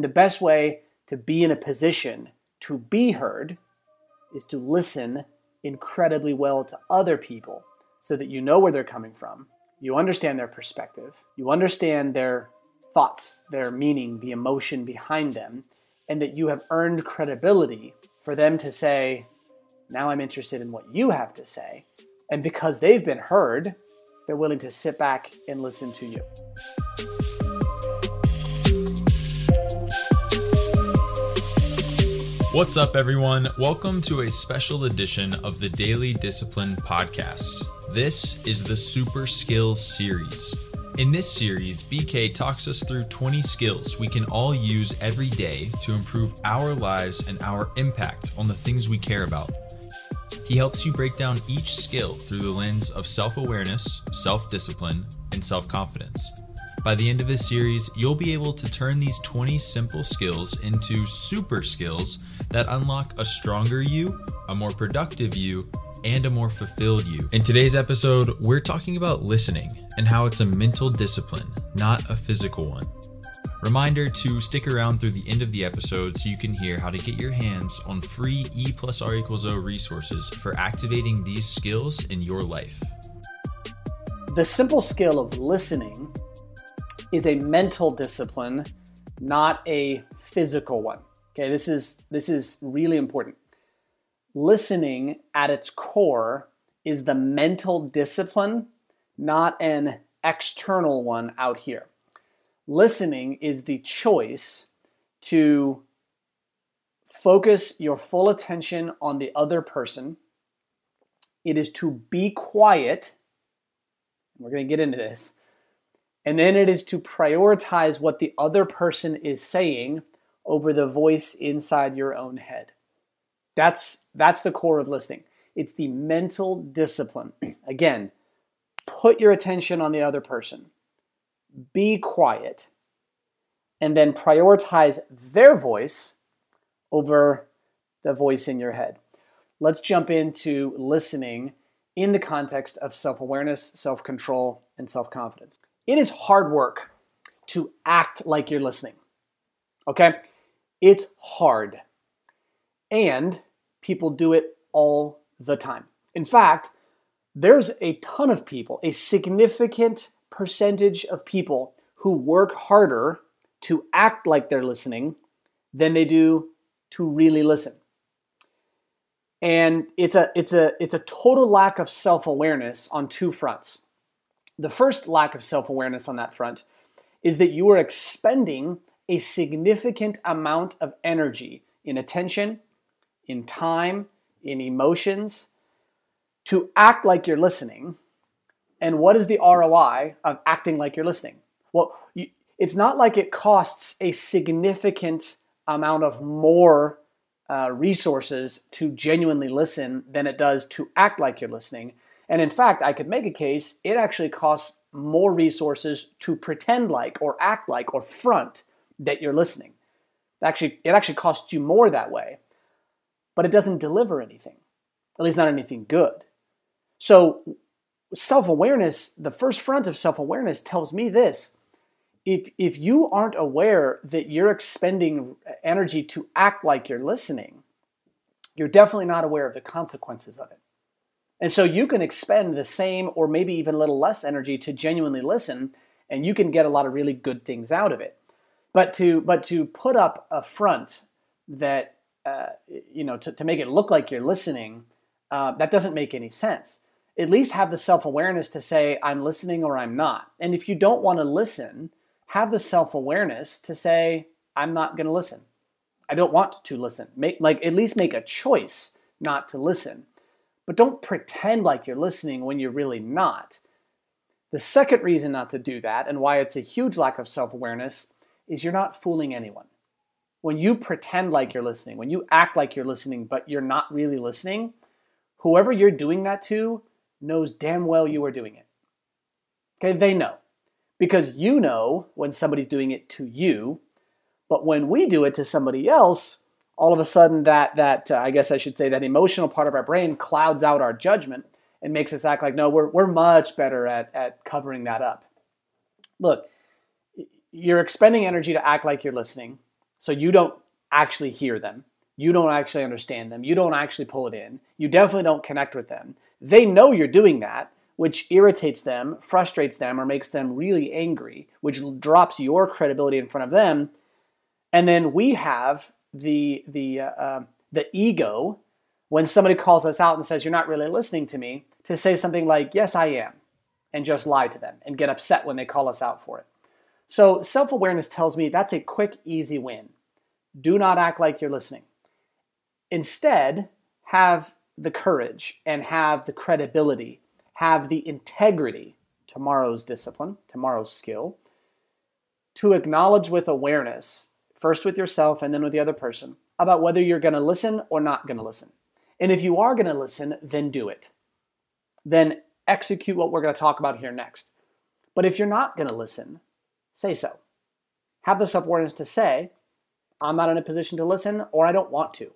The best way to be in a position to be heard is to listen incredibly well to other people so that you know where they're coming from, you understand their perspective, you understand their thoughts, their meaning, the emotion behind them, and that you have earned credibility for them to say, Now I'm interested in what you have to say. And because they've been heard, they're willing to sit back and listen to you. What's up, everyone? Welcome to a special edition of the Daily Discipline Podcast. This is the Super Skills Series. In this series, BK talks us through 20 skills we can all use every day to improve our lives and our impact on the things we care about. He helps you break down each skill through the lens of self awareness, self discipline, and self confidence. By the end of this series, you'll be able to turn these 20 simple skills into super skills that unlock a stronger you, a more productive you, and a more fulfilled you. In today's episode, we're talking about listening and how it's a mental discipline, not a physical one. Reminder to stick around through the end of the episode so you can hear how to get your hands on free E plus R equals O resources for activating these skills in your life. The simple skill of listening is a mental discipline, not a physical one. Okay, this is this is really important listening at its core is the mental discipline, not an external one out here. Listening is the choice to focus your full attention on the other person. It is to be quiet. We're going to get into this. And then it is to prioritize what the other person is saying over the voice inside your own head. That's that's the core of listening. It's the mental discipline. Again, put your attention on the other person. Be quiet and then prioritize their voice over the voice in your head. Let's jump into listening in the context of self awareness, self control, and self confidence. It is hard work to act like you're listening. Okay? It's hard. And people do it all the time. In fact, there's a ton of people, a significant percentage of people who work harder to act like they're listening than they do to really listen. And it's a it's a it's a total lack of self-awareness on two fronts. The first lack of self-awareness on that front is that you are expending a significant amount of energy in attention in time, in emotions, to act like you're listening. And what is the ROI of acting like you're listening? Well, you, it's not like it costs a significant amount of more uh, resources to genuinely listen than it does to act like you're listening. And in fact, I could make a case it actually costs more resources to pretend like or act like or front that you're listening. Actually, it actually costs you more that way but it doesn't deliver anything, at least not anything good. So, self awareness, the first front of self awareness tells me this. If, if you aren't aware that you're expending energy to act like you're listening, you're definitely not aware of the consequences of it. And so you can expend the same or maybe even a little less energy to genuinely listen, and you can get a lot of really good things out of it. But to but to put up a front that uh, you know, to, to make it look like you're listening, uh, that doesn't make any sense. At least have the self awareness to say, I'm listening or I'm not. And if you don't want to listen, have the self awareness to say, I'm not going to listen. I don't want to listen. Make like at least make a choice not to listen. But don't pretend like you're listening when you're really not. The second reason not to do that and why it's a huge lack of self-awareness is you're not fooling anyone when you pretend like you're listening, when you act like you're listening, but you're not really listening, whoever you're doing that to knows damn well you are doing it. Okay, they know. Because you know when somebody's doing it to you, but when we do it to somebody else, all of a sudden that that uh, I guess I should say that emotional part of our brain clouds out our judgment and makes us act like no, we're we're much better at at covering that up. Look, you're expending energy to act like you're listening So you don't actually hear them. You don't actually understand them. You don't actually pull it in. You definitely don't connect with them. They know you're doing that, which irritates them, frustrates them, or makes them really angry, which drops your credibility in front of them. And then we have the the uh, uh, the ego when somebody calls us out and says you're not really listening to me to say something like yes I am and just lie to them and get upset when they call us out for it. So self-awareness tells me that's a quick easy win. Do not act like you're listening. Instead, have the courage and have the credibility, have the integrity, tomorrow's discipline, tomorrow's skill, to acknowledge with awareness, first with yourself and then with the other person, about whether you're going to listen or not going to listen. And if you are going to listen, then do it. Then execute what we're going to talk about here next. But if you're not going to listen, say so. Have the awareness to say, I'm not in a position to listen or I don't want to.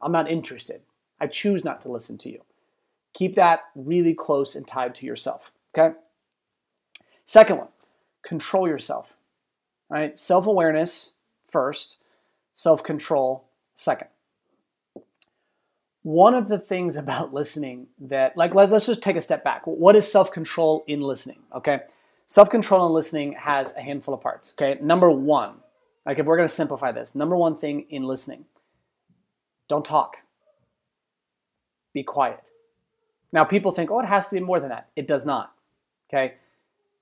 I'm not interested. I choose not to listen to you. Keep that really close and tied to yourself. Okay? Second one, control yourself. All right? Self awareness first, self control second. One of the things about listening that, like, let's just take a step back. What is self control in listening? Okay? Self control in listening has a handful of parts. Okay? Number one, like, if we're going to simplify this, number one thing in listening don't talk be quiet. Now, people think, oh, it has to be more than that. It does not. Okay?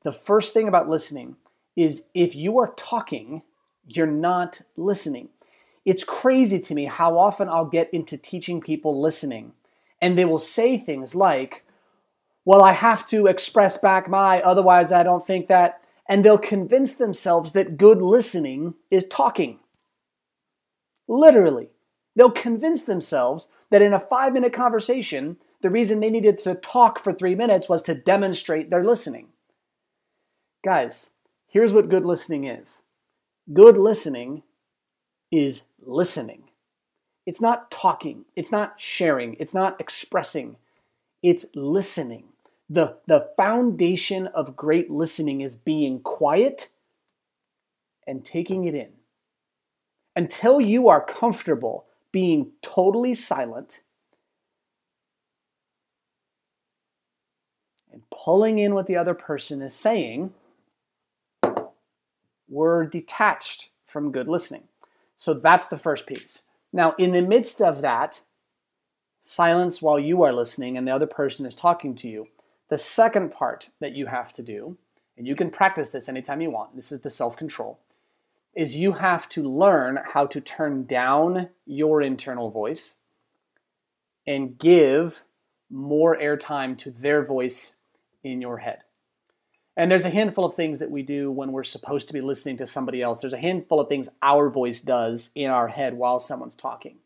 The first thing about listening is if you are talking, you're not listening. It's crazy to me how often I'll get into teaching people listening, and they will say things like, well, I have to express back my, otherwise, I don't think that. And they'll convince themselves that good listening is talking. Literally. They'll convince themselves that in a five minute conversation, the reason they needed to talk for three minutes was to demonstrate their listening. Guys, here's what good listening is good listening is listening. It's not talking, it's not sharing, it's not expressing, it's listening. The, the foundation of great listening is being quiet and taking it in. Until you are comfortable being totally silent and pulling in what the other person is saying, we're detached from good listening. So that's the first piece. Now, in the midst of that, silence while you are listening and the other person is talking to you, the second part that you have to do, and you can practice this anytime you want, this is the self control, is you have to learn how to turn down your internal voice and give more airtime to their voice in your head. And there's a handful of things that we do when we're supposed to be listening to somebody else. There's a handful of things our voice does in our head while someone's talking.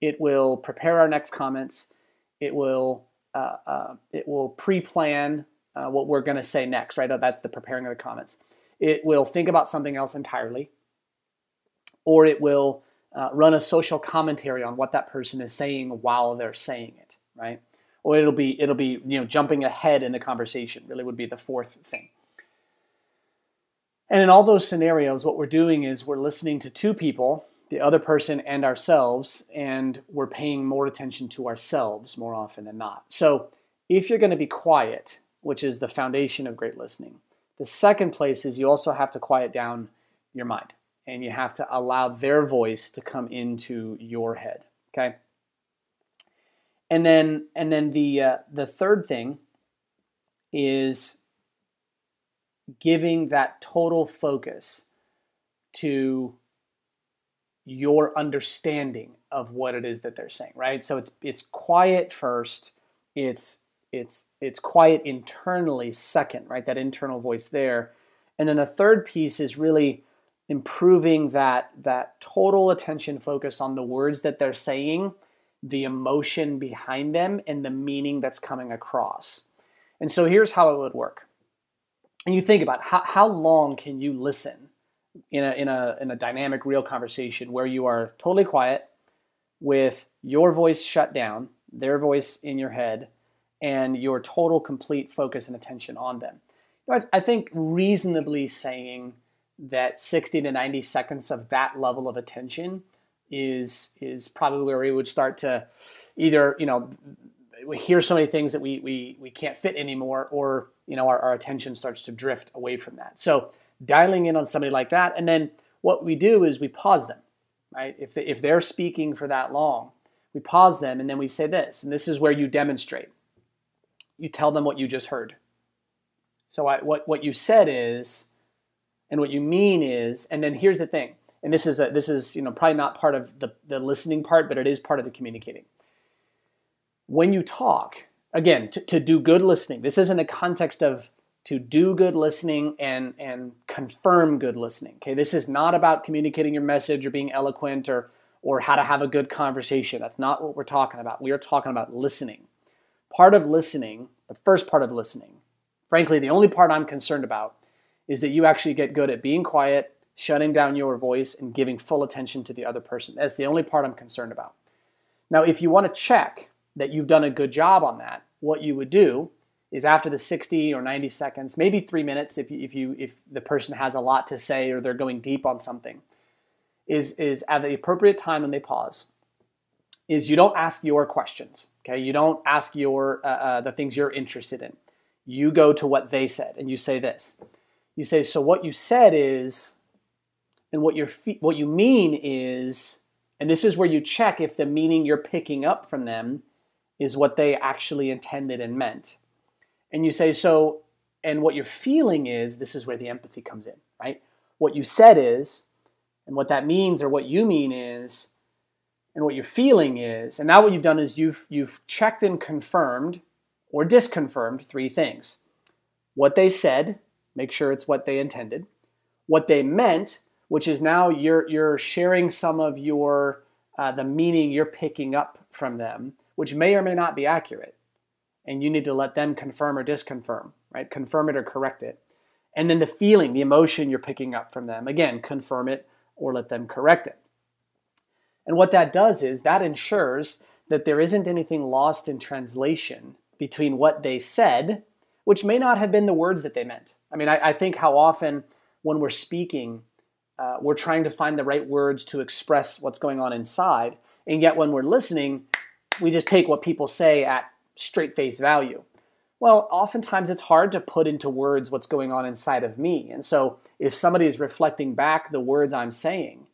It will prepare our next comments. It will uh, uh, it will pre-plan uh, what we're going to say next. Right, that's the preparing of the comments. It will think about something else entirely or it will uh, run a social commentary on what that person is saying while they're saying it, right? Or it'll be it'll be you know jumping ahead in the conversation. Really would be the fourth thing. And in all those scenarios, what we're doing is we're listening to two people, the other person and ourselves, and we're paying more attention to ourselves more often than not. So if you're going to be quiet, which is the foundation of great listening, the second place is you also have to quiet down your mind and you have to allow their voice to come into your head. Okay. And then, and then the uh, the third thing is giving that total focus to your understanding of what it is that they're saying right? So it's it's quiet first. It's it's it's quiet internally second right? That internal voice there. And then the third piece is really improving that that total attention focus on the words that they're saying, the emotion behind them, and the meaning that's coming across. And so here's how it would work. And you think about how, how long can you listen in a, in, a, in a dynamic, real conversation where you are totally quiet with your voice shut down, their voice in your head, and your total, complete focus and attention on them. I, I think reasonably saying that 60 to 90 seconds of that level of attention is is probably where we would start to either you know we hear so many things that we we, we can't fit anymore or you know our, our attention starts to drift away from that. So dialing in on somebody like that and then what we do is we pause them right? If, they, if they're speaking for that long we pause them and then we say this and this is where you demonstrate. You tell them what you just heard. So I, what, what you said is and what you mean is and then here's the thing and this is a, this is you know probably not part of the, the listening part but it is part of the communicating. When you talk again to, to do good listening this is in the context of to do good listening and and confirm good listening okay? This is not about communicating your message or being eloquent or or how to have a good conversation. That's not what we're talking about. We are talking about listening. Part of listening the first part of listening frankly the only part i'm concerned about is that you actually get good at being quiet shutting down your voice and giving full attention to the other person. That's the only part I'm concerned about. Now, if you want to check that you've done a good job on that, what you would do is after the 60 or 90 seconds, maybe three minutes if you, if you if the person has a lot to say or they're going deep on something, is is at the appropriate time when they pause. Is you don't ask your questions, okay? You don't ask your uh, uh, the things you're interested in. You go to what they said and you say this. You say, so what you said is and what you're what you mean is, and this is where you check if the meaning you're picking up from them is what they actually intended and meant. And you say, so, and what you're feeling is, this is where the empathy comes in, right? What you said is, and what that means or what you mean is, and what you're feeling is, and now what you've done is you've you've checked and confirmed or disconfirmed three things. What they said, make sure it's what they intended. What they meant, which is now you're you're sharing some of your uh, the meaning you're picking up from them, which may or may not be accurate, and you need to let them confirm or disconfirm, right? Confirm it or correct it, and then the feeling, the emotion you're picking up from them, again, confirm it or let them correct it. And what that does is that ensures that there isn't anything lost in translation between what they said, which may not have been the words that they meant. I mean, I, I think how often when we're speaking uh, we're trying to find the right words to express what's going on inside. And yet, when we're listening, we just take what people say at straight face value. Well, oftentimes it's hard to put into words what's going on inside of me. And so, if somebody is reflecting back the words I'm saying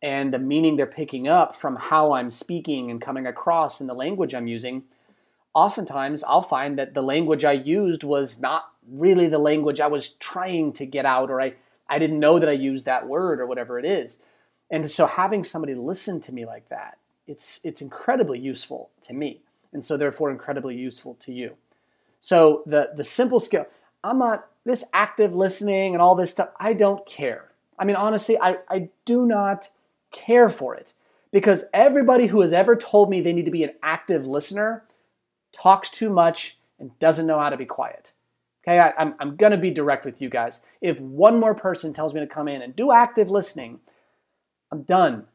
and the meaning they're picking up from how I'm speaking and coming across in the language I'm using, oftentimes I'll find that the language I used was not really the language I was trying to get out, or I I didn't know that I used that word or whatever it is. And so having somebody listen to me like that, it's it's incredibly useful to me. And so therefore incredibly useful to you. So the the simple skill, I'm not this active listening and all this stuff, I don't care. I mean honestly, I, I do not care for it. Because everybody who has ever told me they need to be an active listener talks too much and doesn't know how to be quiet. Okay, I, I'm, I'm going to be direct with you guys. If one more person tells me to come in and do active listening, I'm done.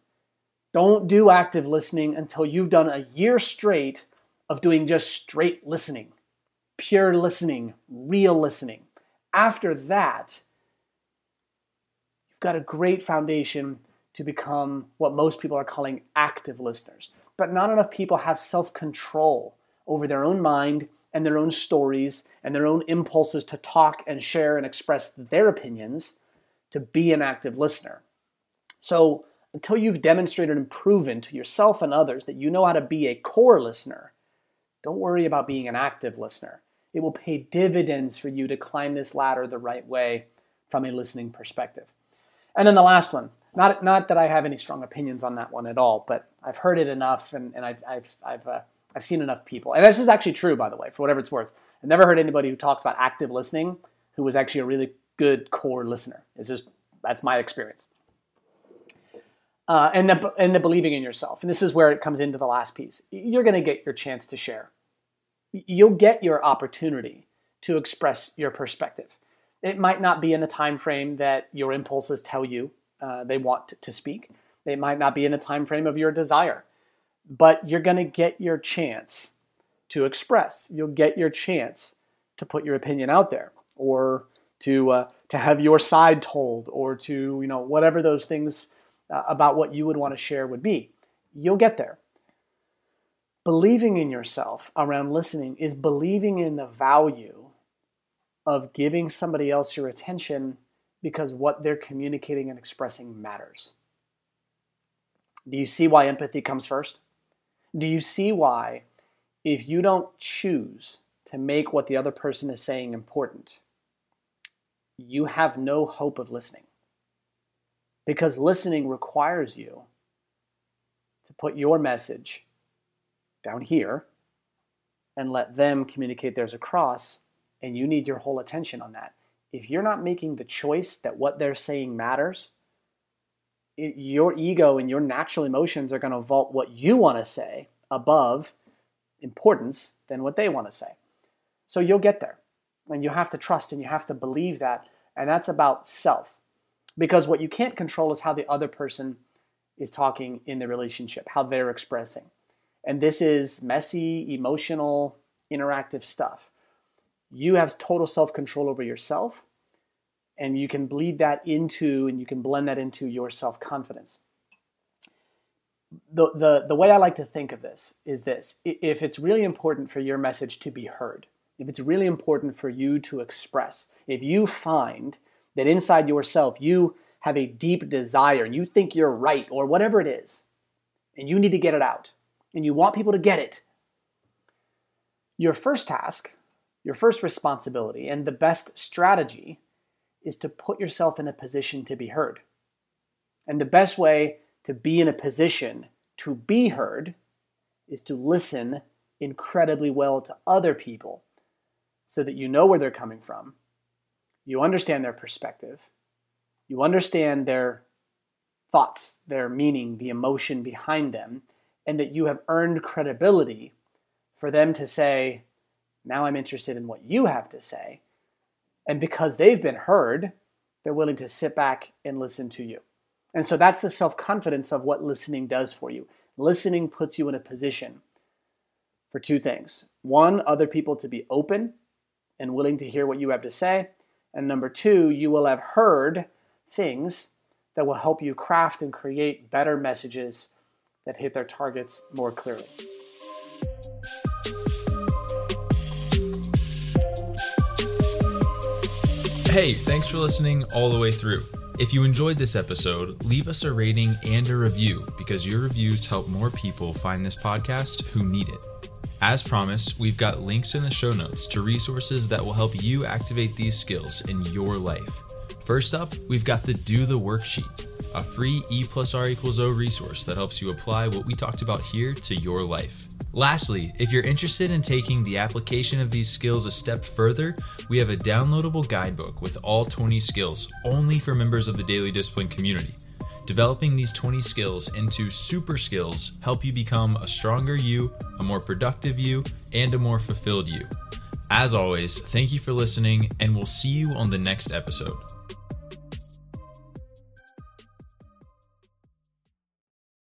Don't do active listening until you've done a year straight of doing just straight listening, pure listening, real listening. After that, you've got a great foundation to become what most people are calling active listeners. But not enough people have self control over their own mind and their own stories and their own impulses to talk and share and express their opinions to be an active listener. So, until you've demonstrated and proven to yourself and others that you know how to be a core listener, don't worry about being an active listener. It will pay dividends for you to climb this ladder the right way from a listening perspective. And then the last one, not, not that I have any strong opinions on that one at all, but I've heard it enough and, and I've, I've, I've uh, I've seen enough people, and this is actually true, by the way, for whatever it's worth. I've never heard anybody who talks about active listening who was actually a really good core listener. It's just that's my experience. Uh, and the and the believing in yourself, and this is where it comes into the last piece. You're going to get your chance to share. You'll get your opportunity to express your perspective. It might not be in the time frame that your impulses tell you uh, they want to speak. It might not be in the time frame of your desire but you're going to get your chance to express. You'll get your chance to put your opinion out there or to uh, to have your side told, or to you know whatever those things uh, about what you would want to share would be. You'll get there. Believing in yourself around listening is believing in the value of giving somebody else your attention because what they're communicating and expressing matters. Do you see why empathy comes first? Do you see why, if you don't choose to make what the other person is saying important, you have no hope of listening? Because listening requires you to put your message down here and let them communicate theirs across, and you need your whole attention on that. If you're not making the choice that what they're saying matters, your ego and your natural emotions are going to vault what you want to say above importance than what they want to say. So you'll get there. And you have to trust and you have to believe that. And that's about self. Because what you can't control is how the other person is talking in the relationship, how they're expressing. And this is messy, emotional, interactive stuff. You have total self control over yourself, and you can bleed that into and you can blend that into your self confidence. The, the, the way I like to think of this is this if it's really important for your message to be heard, if it's really important for you to express, if you find that inside yourself you have a deep desire and you think you're right or whatever it is, and you need to get it out, and you want people to get it, your first task, your first responsibility, and the best strategy is to put yourself in a position to be heard. And the best way to be in a position to be heard is to listen incredibly well to other people so that you know where they're coming from, you understand their perspective, you understand their thoughts, their meaning, the emotion behind them, and that you have earned credibility for them to say, Now I'm interested in what you have to say. And because they've been heard, they're willing to sit back and listen to you. And so that's the self confidence of what listening does for you. Listening puts you in a position for two things one, other people to be open and willing to hear what you have to say. And number two, you will have heard things that will help you craft and create better messages that hit their targets more clearly. Hey, thanks for listening all the way through. If you enjoyed this episode, leave us a rating and a review because your reviews help more people find this podcast who need it. As promised, we've got links in the show notes to resources that will help you activate these skills in your life. First up, we've got the Do the Worksheet, a free E plus R equals O resource that helps you apply what we talked about here to your life. Lastly, if you're interested in taking the application of these skills a step further, we have a downloadable guidebook with all 20 skills only for members of the Daily Discipline community. Developing these 20 skills into super skills help you become a stronger you, a more productive you, and a more fulfilled you. As always, thank you for listening, and we'll see you on the next episode.